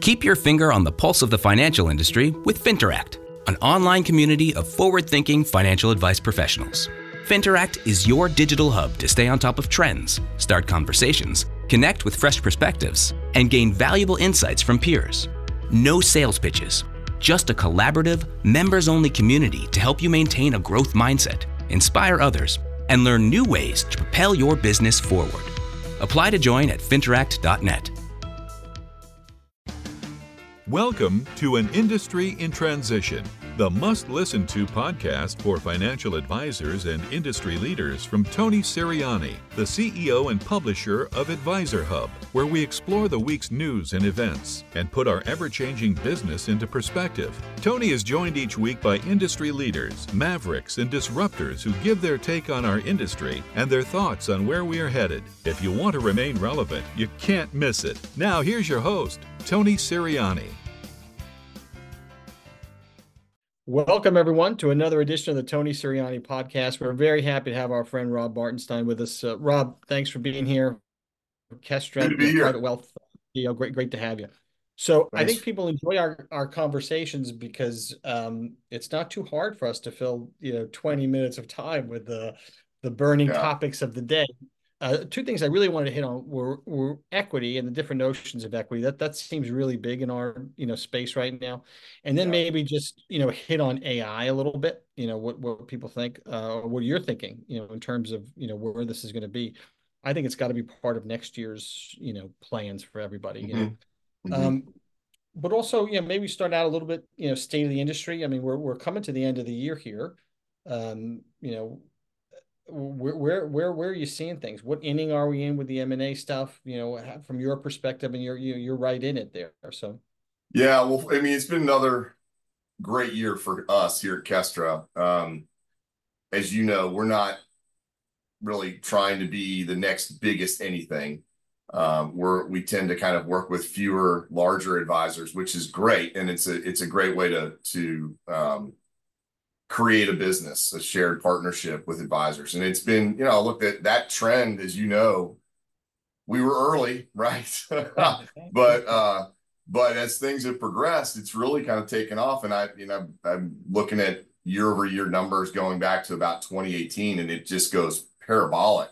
Keep your finger on the pulse of the financial industry with Finteract, an online community of forward thinking financial advice professionals. Finteract is your digital hub to stay on top of trends, start conversations, connect with fresh perspectives, and gain valuable insights from peers. No sales pitches, just a collaborative, members only community to help you maintain a growth mindset, inspire others, and learn new ways to propel your business forward. Apply to join at finteract.net. Welcome to An Industry in Transition, the must listen to podcast for financial advisors and industry leaders from Tony Sirianni, the CEO and publisher of Advisor Hub, where we explore the week's news and events and put our ever changing business into perspective. Tony is joined each week by industry leaders, mavericks, and disruptors who give their take on our industry and their thoughts on where we are headed. If you want to remain relevant, you can't miss it. Now, here's your host, Tony Sirianni. Welcome, everyone, to another edition of the Tony Sirianni podcast. We're very happy to have our friend Rob Bartenstein with us. Uh, Rob, thanks for being here. Kestra, Private Wealth, know, great, great to have you. So I think people enjoy our, our conversations because um, it's not too hard for us to fill you know 20 minutes of time with the the burning yeah. topics of the day uh, two things I really wanted to hit on were, were equity and the different notions of equity. That that seems really big in our you know space right now, and then yeah. maybe just you know hit on AI a little bit. You know what what people think, uh, what you're thinking. You know in terms of you know where this is going to be. I think it's got to be part of next year's you know plans for everybody. Mm-hmm. You know? Mm-hmm. Um, but also, you know, maybe start out a little bit, you know, state of the industry. I mean, we're we're coming to the end of the year here. Um, you know, where, where where where are you seeing things? What inning are we in with the M and A stuff? You know, from your perspective, and you're you're right in it there. So, yeah, well, I mean, it's been another great year for us here at Kestra. Um, as you know, we're not really trying to be the next biggest anything. Um, we're we tend to kind of work with fewer larger advisors, which is great, and it's a it's a great way to to um, create a business, a shared partnership with advisors. And it's been, you know, look at that trend, as you know, we were early, right? but uh, but as things have progressed, it's really kind of taken off. And I, you know, I'm looking at year over year numbers going back to about 2018, and it just goes parabolic,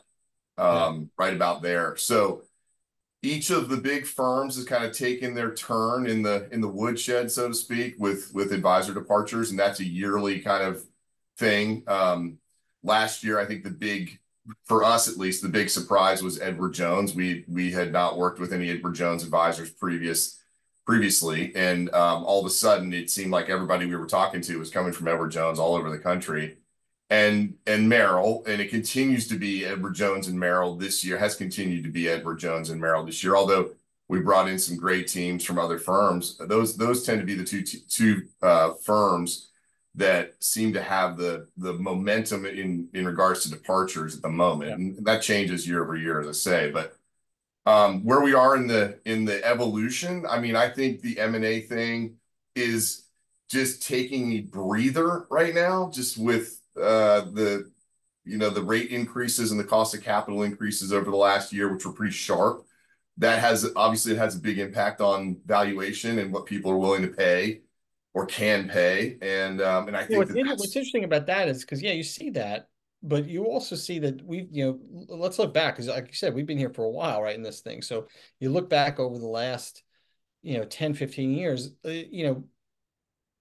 um, yeah. right about there. So each of the big firms has kind of taken their turn in the in the woodshed, so to speak, with with advisor departures, and that's a yearly kind of thing. Um, last year, I think the big for us at least, the big surprise was Edward Jones. We we had not worked with any Edward Jones advisors previous previously, and um, all of a sudden, it seemed like everybody we were talking to was coming from Edward Jones all over the country and and Merrill, and it continues to be Edward Jones and Merrill this year. Has continued to be Edward Jones and Merrill this year. Although we brought in some great teams from other firms, those those tend to be the two two uh, firms that seem to have the the momentum in in regards to departures at the moment. Yeah. And that changes year over year, as I say. But um, where we are in the in the evolution, I mean, I think the M and A thing is just taking a breather right now, just with uh, the you know the rate increases and the cost of capital increases over the last year, which were pretty sharp. That has obviously it has a big impact on valuation and what people are willing to pay or can pay. And um, and I think what's, in, what's interesting about that is because yeah, you see that, but you also see that we you know let's look back because like you said we've been here for a while right in this thing. So you look back over the last you know 10 15 years uh, you know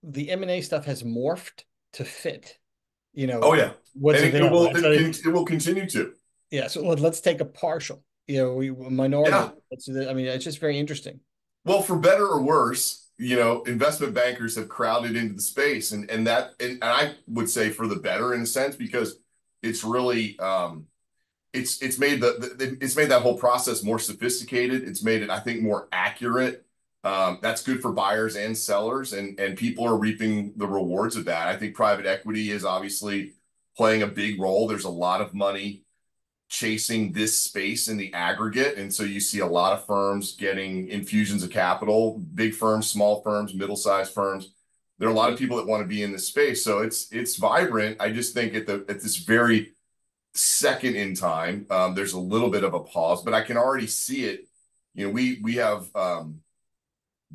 the m&a stuff has morphed to fit you know oh yeah. what's and it, will it, it, will continue to. Yeah so let's take a partial you know we minority. Yeah. i mean it's just very interesting. Well for better or worse you know investment bankers have crowded into the space and and that and, and i would say for the better in a sense because it's really um it's it's made the, the it's made that whole process more sophisticated. It's made it i think more accurate um, that's good for buyers and sellers, and and people are reaping the rewards of that. I think private equity is obviously playing a big role. There's a lot of money chasing this space in the aggregate, and so you see a lot of firms getting infusions of capital, big firms, small firms, middle-sized firms. There are a lot of people that want to be in this space, so it's it's vibrant. I just think at the at this very second in time, um, there's a little bit of a pause, but I can already see it. You know, we we have um,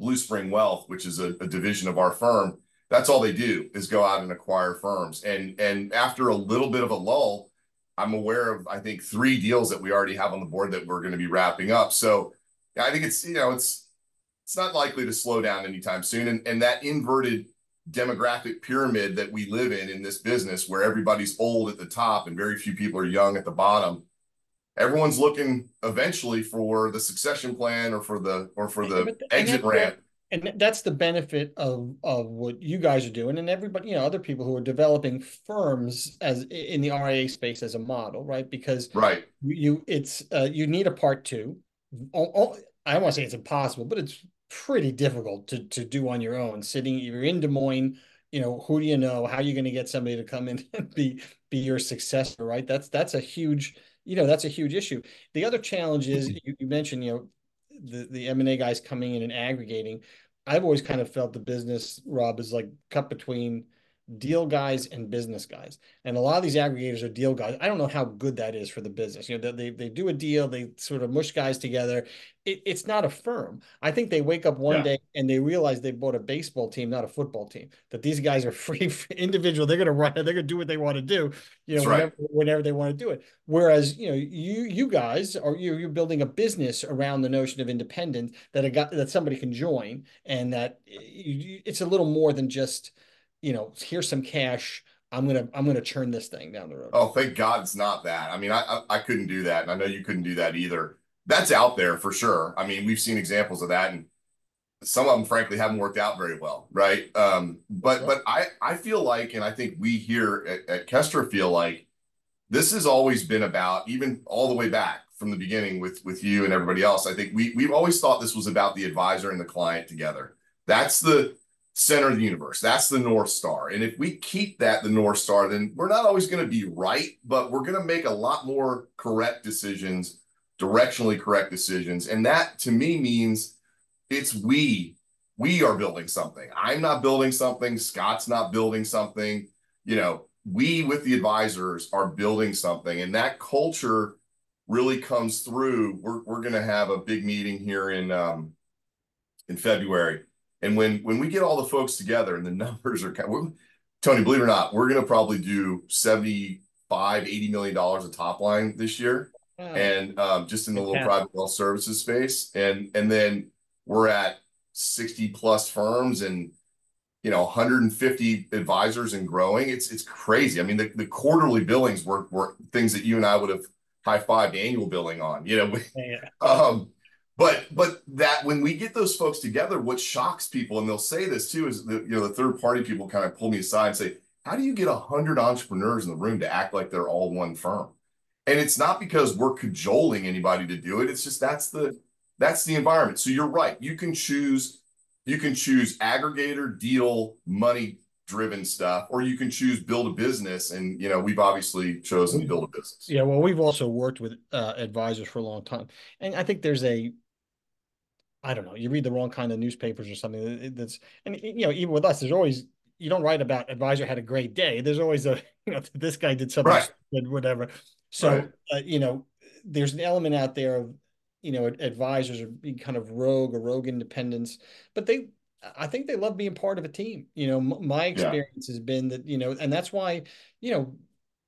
Blue Spring Wealth, which is a, a division of our firm, that's all they do is go out and acquire firms. And and after a little bit of a lull, I'm aware of I think three deals that we already have on the board that we're going to be wrapping up. So I think it's you know it's it's not likely to slow down anytime soon. And and that inverted demographic pyramid that we live in in this business, where everybody's old at the top and very few people are young at the bottom, everyone's looking eventually for the succession plan or for the or for the exit ramp. and that's the benefit of of what you guys are doing and everybody you know other people who are developing firms as in the RIA space as a model right? Because right. you it's uh, you need a part two. I don't want to say it's impossible but it's pretty difficult to to do on your own. Sitting you're in Des Moines you know who do you know? How are you going to get somebody to come in and be be your successor right? That's that's a huge you know that's a huge issue the other challenge is mm-hmm. you, you mentioned you know the the M&A guys coming in and aggregating. I've always kind of felt the business, Rob, is like cut between deal guys and business guys. And a lot of these aggregators are deal guys. I don't know how good that is for the business. You know, they, they do a deal, they sort of mush guys together. It, it's not a firm. I think they wake up one yeah. day and they realize they bought a baseball team, not a football team, that these guys are free individual. They're going to run it. They're going to do what they want to do, you know, whenever, right. whenever they want to do it. Whereas, you know, you, you guys are, you, you're building a business around the notion of independence that a guy, that somebody can join and that eh, it's a little more than just, you know, here's some cash. I'm gonna I'm gonna churn this thing down the road. Oh, thank God it's not that. I mean, I, I, I couldn't do that, and I know you couldn't do that either. That's out there for sure. I mean, we've seen examples of that, and some of them, frankly, haven't worked out very well, right? Um, but but I I feel like, and I think we here at, at Kestra feel like this has always been about, even all the way back from the beginning with with you and everybody else. I think we we've always thought this was about the advisor and the client together. That's the center of the universe. That's the North Star. And if we keep that the North Star, then we're not always going to be right, but we're going to make a lot more correct decisions, directionally correct decisions. And that to me means it's we. We are building something. I'm not building something. Scott's not building something. You know, we with the advisors are building something. And that culture really comes through. We're, we're going to have a big meeting here in um, in February and when when we get all the folks together and the numbers are kind of, Tony, believe it or not, we're going to probably do 75, 80 million dollars of top line this year. And um, just in the little yeah. private wealth services space. And and then we're at 60 plus firms and you know 150 advisors and growing. It's it's crazy. I mean, the, the quarterly billings were were things that you and I would have high fived annual billing on. You know, yeah. um, but but that when we get those folks together, what shocks people, and they'll say this too, is that you know the third party people kind of pull me aside and say, "How do you get hundred entrepreneurs in the room to act like they're all one firm?" And it's not because we're cajoling anybody to do it. It's just that's the that's the environment. So you're right. You can choose you can choose aggregator deal money driven stuff or you can choose build a business and you know we've obviously chosen to build a business yeah well we've also worked with uh, advisors for a long time and i think there's a I don't know, you read the wrong kind of newspapers or something that's, and you know, even with us, there's always, you don't write about advisor had a great day. There's always a, you know, this guy did something right. whatever. So, right. uh, you know, there's an element out there of, you know, advisors are being kind of rogue or rogue independence, but they, I think they love being part of a team. You know, my experience yeah. has been that, you know, and that's why, you know,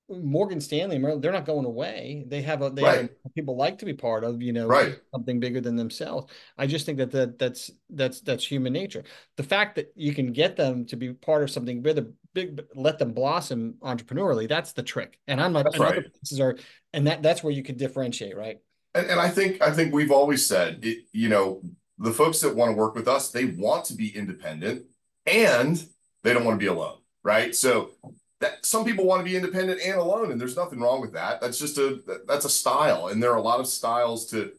Morgan Stanley, they're not going away. They have a they right. have people like to be part of, you know, right. something bigger than themselves. I just think that, that that's that's that's human nature. The fact that you can get them to be part of something bigger, big, let them blossom entrepreneurially, that's the trick. And I'm not. That's and right. places are, and that that's where you can differentiate, right? And, and I think I think we've always said, it, you know, the folks that want to work with us, they want to be independent, and they don't want to be alone, right? So that some people want to be independent and alone and there's nothing wrong with that. That's just a that's a style and there are a lot of styles to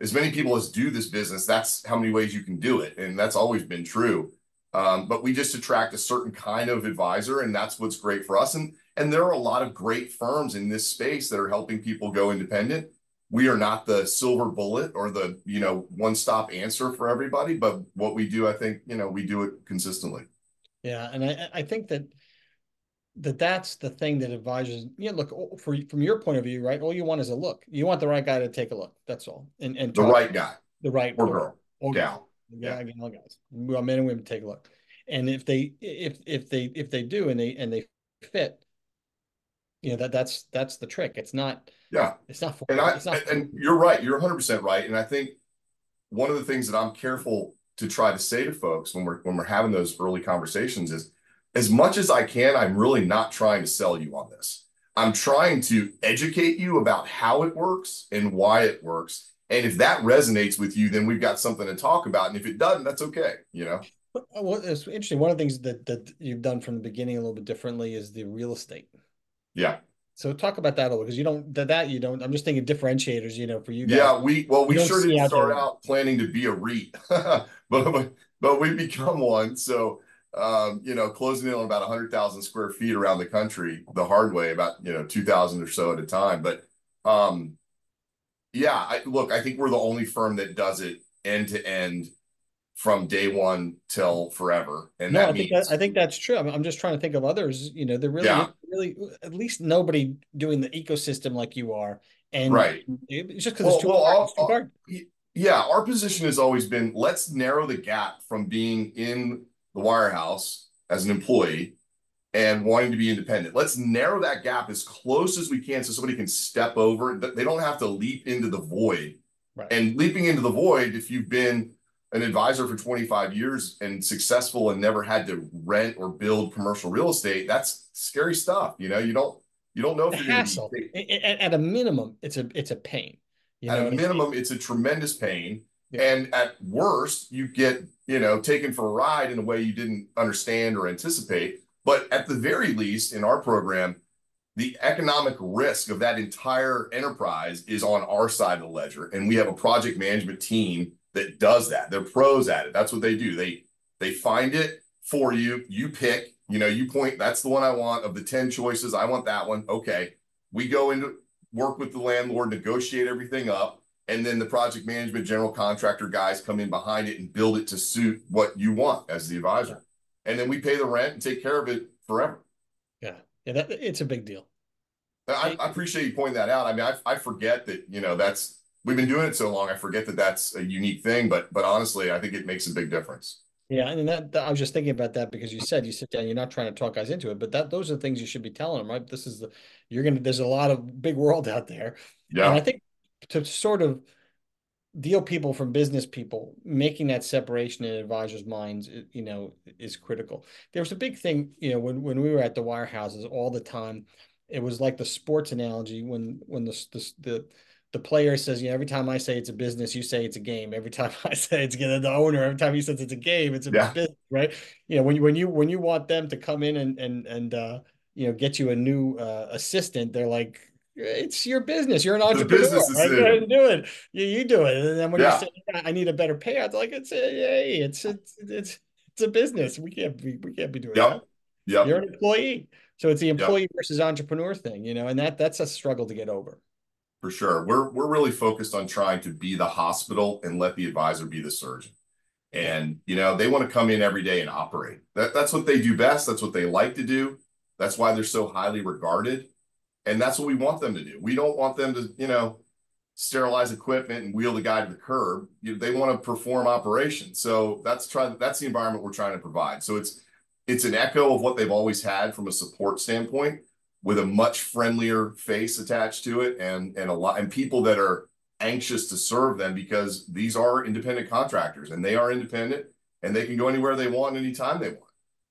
as many people as do this business that's how many ways you can do it and that's always been true. Um, but we just attract a certain kind of advisor and that's what's great for us and and there are a lot of great firms in this space that are helping people go independent. We are not the silver bullet or the you know one stop answer for everybody but what we do i think you know we do it consistently. Yeah and i i think that that that's the thing that advisors yeah look for from your point of view right all you want is a look you want the right guy to take a look that's all and and the right guy the right or girl or gal yeah, gal guys, well, men and women take a look, and if they if if they if they do and they and they fit, you know that that's that's the trick. It's not. Yeah, it's not. For, and I it's not and, and you're right. You're 100 percent right. And I think one of the things that I'm careful to try to say to folks when we're when we're having those early conversations is, as much as I can, I'm really not trying to sell you on this. I'm trying to educate you about how it works and why it works. And if that resonates with you, then we've got something to talk about. And if it doesn't, that's okay. You know. Uh, well, it's interesting. One of the things that that you've done from the beginning a little bit differently is the real estate. Yeah. So talk about that a little because you don't that, that you don't. I'm just thinking differentiators. You know, for you. Guys. Yeah, we well we sure didn't start there. out planning to be a REIT, but but we become one. So um, you know, closing in on about 100,000 square feet around the country the hard way, about, you know, 2,000 or so at a time. But um, yeah, I, look, I think we're the only firm that does it end to end from day one till forever. And no, I think that, I think that's true. I'm, I'm, just trying to think of others. You know, they're really, yeah. really, at least nobody doing the ecosystem like you are. And right, it's just because well, it's too, well, hard. It's too hard. Yeah, our position has always been let's narrow the gap from being in the wirehouse as an employee and wanting to be independent. Let's narrow that gap as close as we can so somebody can step over. They don't have to leap into the void. Right. And leaping into the void, if you've been an advisor for 25 years and successful and never had to rent or build commercial real estate, that's scary stuff. You know, you don't you don't know if you're hassle. Be... At a minimum, it's a it's a pain. You at a minimum, it's a tremendous pain. And at worst, you get you know, taken for a ride in a way you didn't understand or anticipate. But at the very least, in our program, the economic risk of that entire enterprise is on our side of the ledger. And we have a project management team that does that. They're pros at it. That's what they do. They they find it for you. You pick, you know, you point, that's the one I want of the 10 choices. I want that one. Okay. We go into work with the landlord, negotiate everything up and then the project management general contractor guys come in behind it and build it to suit what you want as the advisor and then we pay the rent and take care of it forever yeah yeah that, it's a big deal I, I, appreciate you pointing that out i mean I, I forget that you know that's we've been doing it so long i forget that that's a unique thing but but honestly i think it makes a big difference yeah, and that, that, I was just thinking about that because you said you sit down, you're not trying to talk guys into it, but that those are the things you should be telling them, right? This is the you're gonna. There's a lot of big world out there, yeah. And I think to sort of deal people from business people making that separation in advisors minds you know is critical there was a big thing you know when, when we were at the wirehouses all the time it was like the sports analogy when when the the, the the player says, you know, every time I say it's a business, you say it's a game. Every time I say it's you know, the owner, every time he says it's a game, it's a yeah. business, right? You know, when you when you when you want them to come in and and and uh, you know get you a new uh, assistant, they're like, it's your business. You're an entrepreneur. business right? You do it. You, you do it. And then when yeah. you say, I need a better payout, like it's a, hey, it's it's it's it's a business. We can't be we can't be doing yep. that. Yeah. You're an employee. So it's the employee yep. versus entrepreneur thing, you know, and that that's a struggle to get over. For sure. We're we're really focused on trying to be the hospital and let the advisor be the surgeon. And you know, they want to come in every day and operate. That that's what they do best. That's what they like to do. That's why they're so highly regarded and that's what we want them to do. We don't want them to, you know, sterilize equipment and wheel the guy to the curb. You, they want to perform operations. So that's try that's the environment we're trying to provide. So it's it's an echo of what they've always had from a support standpoint, with a much friendlier face attached to it, and and a lot and people that are anxious to serve them because these are independent contractors and they are independent and they can go anywhere they want anytime they want.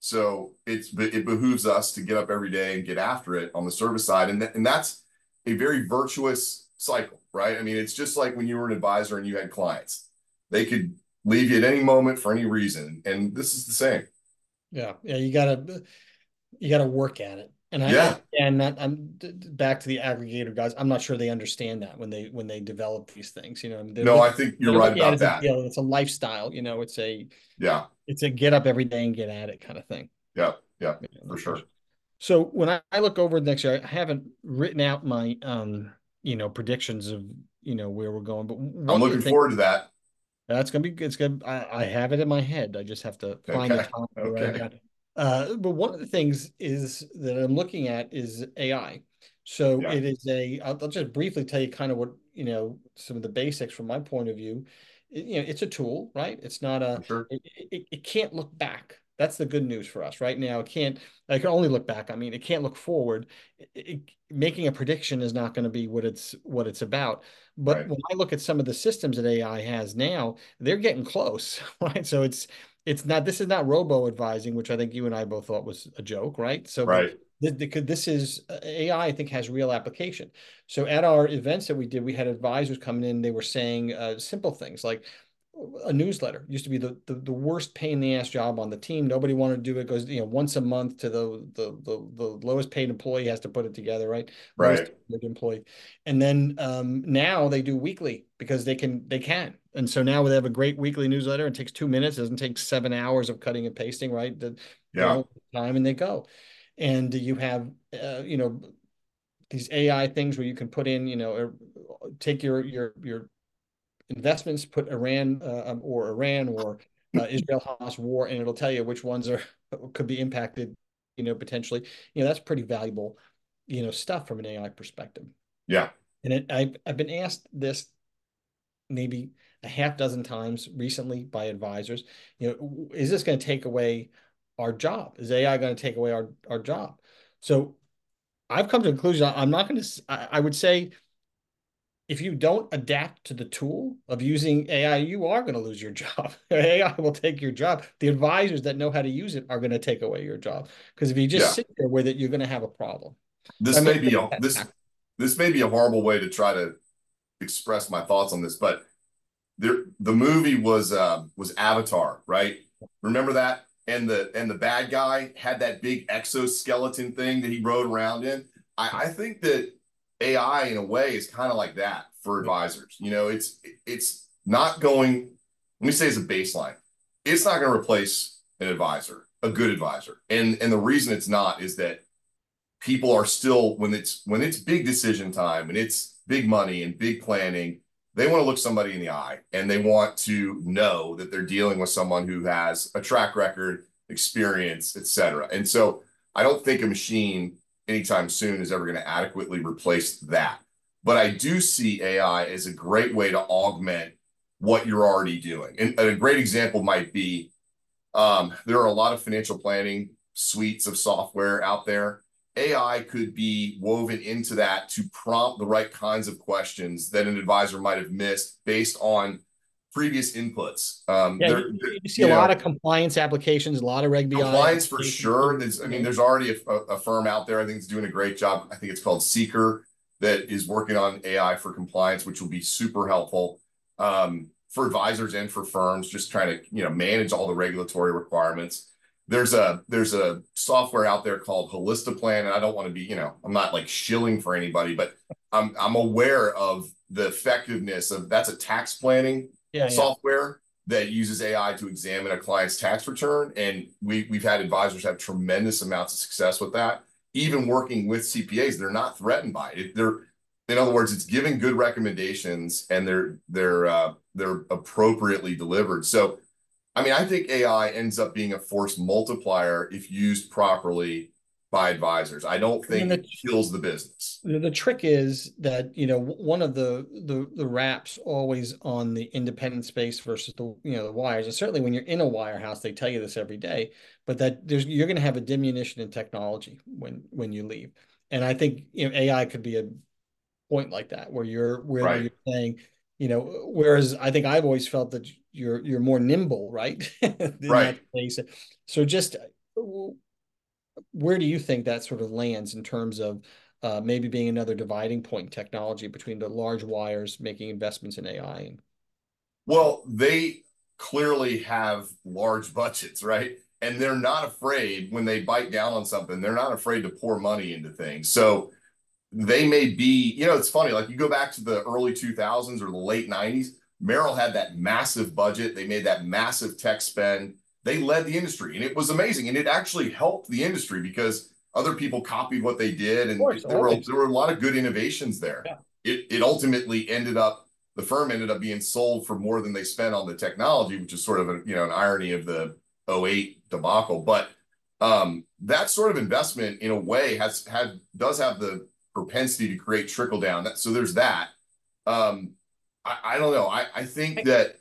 So it's it behooves us to get up every day and get after it on the service side, and th- and that's a very virtuous cycle, right? I mean, it's just like when you were an advisor and you had clients; they could leave you at any moment for any reason, and this is the same. Yeah, yeah, you gotta you gotta work at it. And I yeah. and that, I'm back to the aggregator guys. I'm not sure they understand that when they when they develop these things. You know, no, I think you're right about that. A, it's a lifestyle. You know, it's a yeah, it's a get up every day and get at it kind of thing. Yeah, yeah, for sure. So when I, I look over next year, I haven't written out my um you know predictions of you know where we're going, but I'm looking forward to that. That's gonna be it's gonna I, I have it in my head. I just have to find okay. the time okay. Uh, but one of the things is that I'm looking at is AI. So yeah. it is a. I'll, I'll just briefly tell you kind of what you know some of the basics from my point of view. you know, it's a tool, right? It's not a, sure. it, it, it can't look back. That's the good news for us right now. It can't, I can only look back. I mean, it can't look forward. It, it, making a prediction is not going to be what it's, what it's about. But right. when I look at some of the systems that AI has now, they're getting close, right? So it's, it's not, this is not robo advising, which I think you and I both thought was a joke, right? So right this is AI, I think, has real application. So at our events that we did, we had advisors coming in. They were saying uh, simple things like a newsletter used to be the, the, the worst pain in the ass job on the team. Nobody wanted to do it. Goes you know once a month to the the the, the lowest paid employee has to put it together, right? Right. employee, and then um, now they do weekly because they can they can. And so now they have a great weekly newsletter. It takes two minutes. It doesn't take seven hours of cutting and pasting, right? The, yeah. Time and they go and you have uh, you know these AI things where you can put in you know take your your your investments, put Iran uh, um, or Iran or uh, Israel Hamas war, and it'll tell you which ones are could be impacted. You know, potentially. You know, that's pretty valuable. You know, stuff from an AI perspective. Yeah. And it, I've I've been asked this maybe a half dozen times recently by advisors. You know, is this going to take away our job? Is AI going to take away our, our job? So I've come to conclusion I'm not going to, I would say, if you don't adapt to the tool of using AI, you are going to lose your job. AI will take your job. The advisors that know how to use it are going to take away your job. Because if you just yeah. sit there with it, you're going to have a problem. This I may be a this this may be a horrible way to try to express my thoughts on this, but there the movie was uh, was Avatar, right? Remember that? and the and the bad guy had that big exoskeleton thing that he rode around in. I, I think that AI in a way is kind of like that for advisors. You know, it's it's not going. Let me say as a baseline, it's not going to replace an advisor, a good advisor, and and the reason it's not is that people are still when it's when it's big decision time and it's big money and big planning they want to look somebody in the eye and they want to know that they're dealing with someone who has a track record, experience, etc. And so I don't think a machine anytime soon is ever going to adequately replace that. But I do see AI as a great way to augment what you're already doing. And a great example might be um, there are a lot of financial planning suites of software out there AI could be woven into that to prompt the right kinds of questions that an advisor might have missed based on previous inputs. Um, yeah, you, you, see you a know, lot of compliance applications, a lot of Reg BI. Compliance for sure. There's, I mean, there's already a, a, firm out there. I think it's doing a great job. I think it's called Seeker that is working on AI for compliance, which will be super helpful um, for advisors and for firms just trying to you know manage all the regulatory requirements there's a there's a software out there called Holistiplan, and I don't want to be, you know, I'm not like shilling for anybody, but I'm I'm aware of the effectiveness of that's a tax planning yeah, software yeah. that uses AI to examine a client's tax return. And we we've had advisors have tremendous amounts of success with that. Even working with CPAs, they're not threatened by it. They're in other words, it's giving good recommendations and they're they're uh, they're appropriately delivered. So I mean, I think AI ends up being a force multiplier if used properly by advisors. I don't think the, it kills the business. The trick is that you know one of the the the wraps always on the independent space versus the you know the wires, and certainly when you're in a wirehouse, they tell you this every day. But that there's you're going to have a diminution in technology when when you leave, and I think you know AI could be a point like that where you're where right. you're saying you know whereas i think i've always felt that you're you're more nimble right right so just where do you think that sort of lands in terms of uh, maybe being another dividing point in technology between the large wires making investments in ai well they clearly have large budgets right and they're not afraid when they bite down on something they're not afraid to pour money into things so they may be, you know, it's funny, like you go back to the early 2000s or the late 90s, Merrill had that massive budget. They made that massive tech spend. They led the industry and it was amazing. And it actually helped the industry because other people copied what they did. And course, there, were, there were a lot of good innovations there. Yeah. It, it ultimately ended up, the firm ended up being sold for more than they spent on the technology, which is sort of a, you know, an irony of the 08 debacle. But um, that sort of investment in a way has had, does have the propensity to create trickle down. That, so there's that. Um, I, I don't know. I, I think that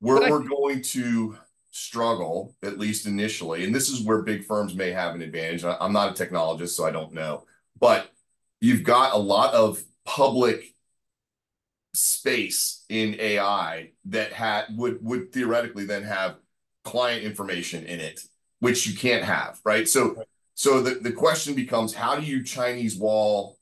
Where we're going to struggle, at least initially, and this is where big firms may have an advantage. I'm not a technologist, so I don't know. But you've got a lot of public space in AI that had would would theoretically then have client information in it, which you can't have, right? So so the, the question becomes how do you Chinese wall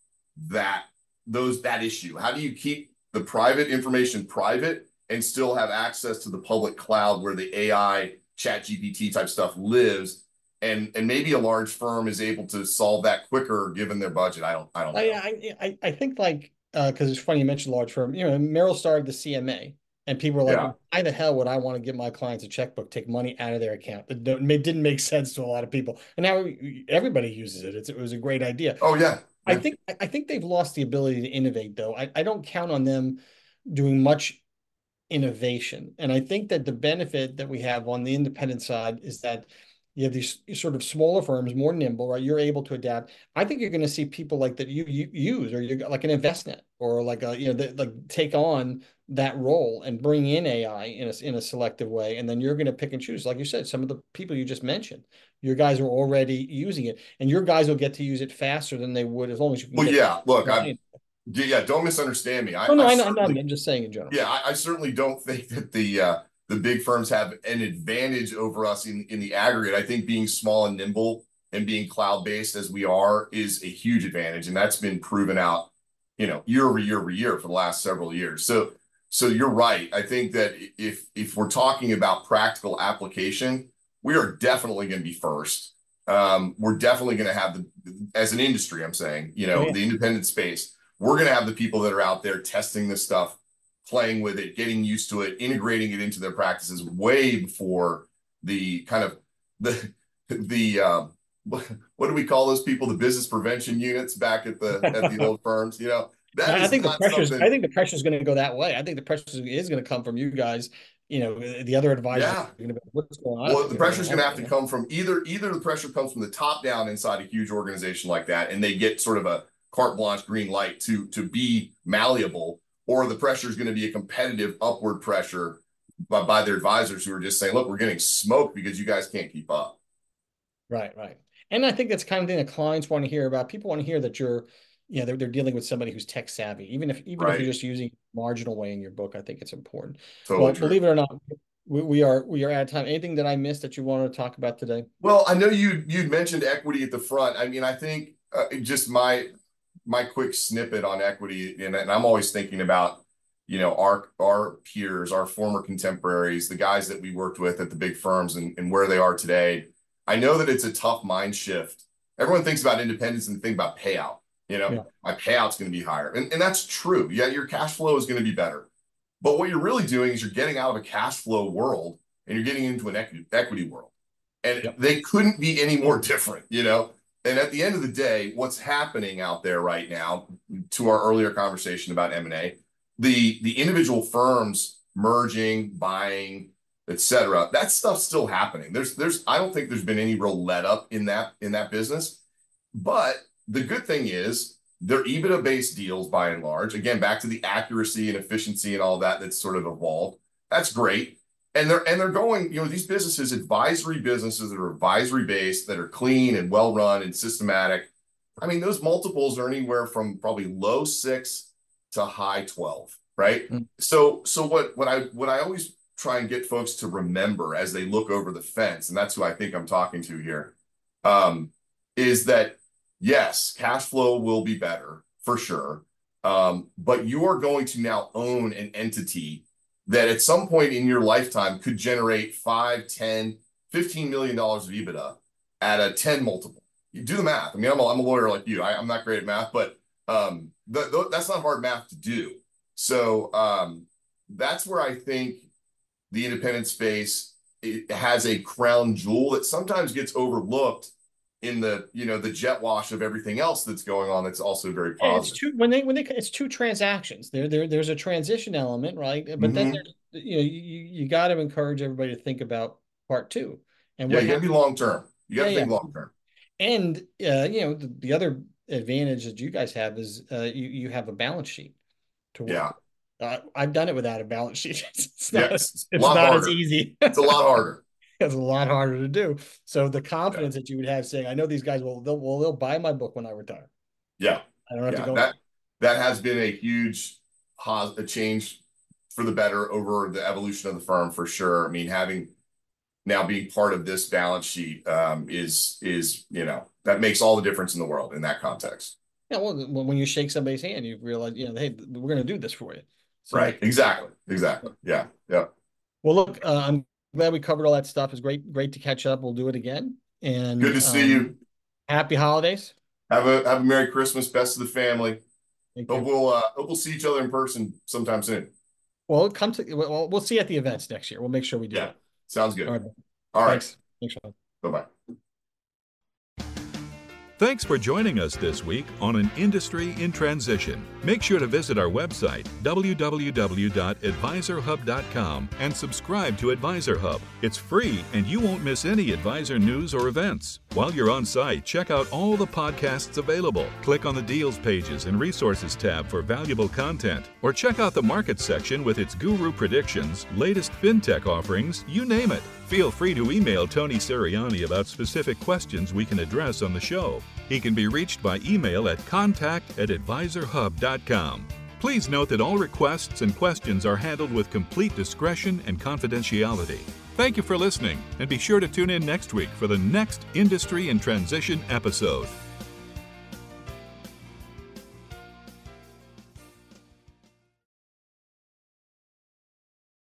that those that issue? How do you keep the private information private and still have access to the public cloud where the AI ChatGPT type stuff lives and and maybe a large firm is able to solve that quicker given their budget. I don't I don't know. I I, I think like because uh, it's funny you mentioned large firm. You know, Merrill started the CMA, and people were like, yeah. "Why the hell would I want to give my clients a checkbook, take money out of their account?" It didn't make sense to a lot of people, and now everybody uses it. It's, it was a great idea. Oh yeah. I think I think they've lost the ability to innovate, though. I, I don't count on them doing much innovation, and I think that the benefit that we have on the independent side is that you have these sort of smaller firms, more nimble, right? You're able to adapt. I think you're going to see people like that you, you use, or you're like an Envestnet, or like a you know, the, like take on that role and bring in AI in a in a selective way, and then you're going to pick and choose, like you said, some of the people you just mentioned. Your guys are already using it, and your guys will get to use it faster than they would as long as you. Can well, yeah. Look, I, yeah. Don't misunderstand me. I, no, no, I, I, I'm just saying in general. Yeah, I, I certainly don't think that the. Uh, the big firms have an advantage over us in, in the aggregate. I think being small and nimble and being cloud based as we are is a huge advantage. And that's been proven out, you know, year over year over year for the last several years. So, so you're right. I think that if, if we're talking about practical application, we are definitely going to be first. Um, we're definitely going to have the, as an industry, I'm saying, you know, yeah. the independent space, we're going to have the people that are out there testing this stuff playing with it, getting used to it, integrating it into their practices way before the kind of the the um, what do we call those people? The business prevention units back at the at the old firms. You know, I think the pressure. I think the pressure is going to go that way. I think the pressure is going to come from you guys. You know, the other advisors. Yeah. Be, what's going on? Well, the pressure is going to have to come from either either the pressure comes from the top down inside a huge organization like that, and they get sort of a carte blanche green light to to be malleable or the pressure is going to be a competitive upward pressure by, by their advisors who are just saying, look, we're getting smoked because you guys can't keep up. Right, right. And I think that's kind of thing that clients want to hear about. People want to hear that you're, you know, they're, they're dealing with somebody who's tech savvy, even if even right. if you're just using marginal way in your book. I think it's important. Totally but true. believe it or not, we, we are we are out of time. Anything that I missed that you wanted to talk about today? Well, I know you you'd mentioned equity at the front. I mean, I think uh, just my my quick snippet on equity, and, and I'm always thinking about, you know, our our peers, our former contemporaries, the guys that we worked with at the big firms and, and where they are today. I know that it's a tough mind shift. Everyone thinks about independence and think about payout. You know, yeah. my payout's going to be higher. And, and that's true. Yeah, your cash flow is going to be better. But what you're really doing is you're getting out of a cash flow world and you're getting into an equity, equity world. And yep. they couldn't be any more different, you know? And at the end of the day, what's happening out there right now, to our earlier conversation about M&A, the the individual firms merging, buying, et cetera, that stuff's still happening. There's there's I don't think there's been any real let up in that in that business. But the good thing is they're EBITDA based deals by and large. Again, back to the accuracy and efficiency and all that that's sort of evolved. That's great and they're and they're going you know these businesses advisory businesses that are advisory based that are clean and well run and systematic i mean those multiples are anywhere from probably low six to high 12 right mm-hmm. so so what what i what i always try and get folks to remember as they look over the fence and that's who i think i'm talking to here um, is that yes cash flow will be better for sure um, but you are going to now own an entity that at some point in your lifetime could generate 5, 10, 15 million dollars of EBITDA at a 10 multiple. You do the math. I mean, I'm a, I'm a lawyer like you. I, am not great at math, but um, the, the, that's not hard math to do. So um, that's where I think the independent space it has a crown jewel that sometimes gets overlooked in the you know the jet wash of everything else that's going on that's also very positive. And it's two when they when they it's two transactions. There there there's a transition element, right? But mm-hmm. then there's you know you you got to encourage everybody to think about part two. And yeah, you got to be long term. You got to yeah, think yeah. long term. And uh, you know the, the, other advantage that you guys have is uh, you you have a balance sheet to work. Yeah. Uh, I've done it without a balance sheet. It's not, yes, it's not harder. as easy. it's a lot harder. It's a lot harder to do. So the confidence yeah. that you would have saying, I know these guys will they'll will they'll buy my book when I retire. Yeah. I don't have yeah, to go. That that has been a huge a change for the better over the evolution of the firm for sure. I mean, having now being part of this balance sheet um, is is you know that makes all the difference in the world in that context. Yeah, well, when you shake somebody's hand, you realize, you know, hey, we're going to do this for you. So, right. Exactly. Exactly. Yeah. Yeah. Well, look, uh, I'm glad we covered all that stuff. It's great, great to catch up. We'll do it again. And good to see um, you. Happy holidays. Have a have a Merry Christmas. Best of the family. Thank hope you. we'll uh, hope we'll see each other in person sometime soon. Well, come to well, we'll see you at the events next year. We'll make sure we do. Yeah, it. sounds good. All right. All right. Thanks. Thanks, Sean. Bye bye. Thanks for joining us this week on An Industry in Transition. Make sure to visit our website, www.advisorhub.com, and subscribe to Advisor Hub. It's free and you won't miss any advisor news or events. While you're on site, check out all the podcasts available. Click on the Deals pages and Resources tab for valuable content, or check out the Market section with its guru predictions, latest fintech offerings, you name it. Feel free to email Tony Sirianni about specific questions we can address on the show. He can be reached by email at contact at advisorhub.com. Please note that all requests and questions are handled with complete discretion and confidentiality. Thank you for listening, and be sure to tune in next week for the next Industry in Transition episode.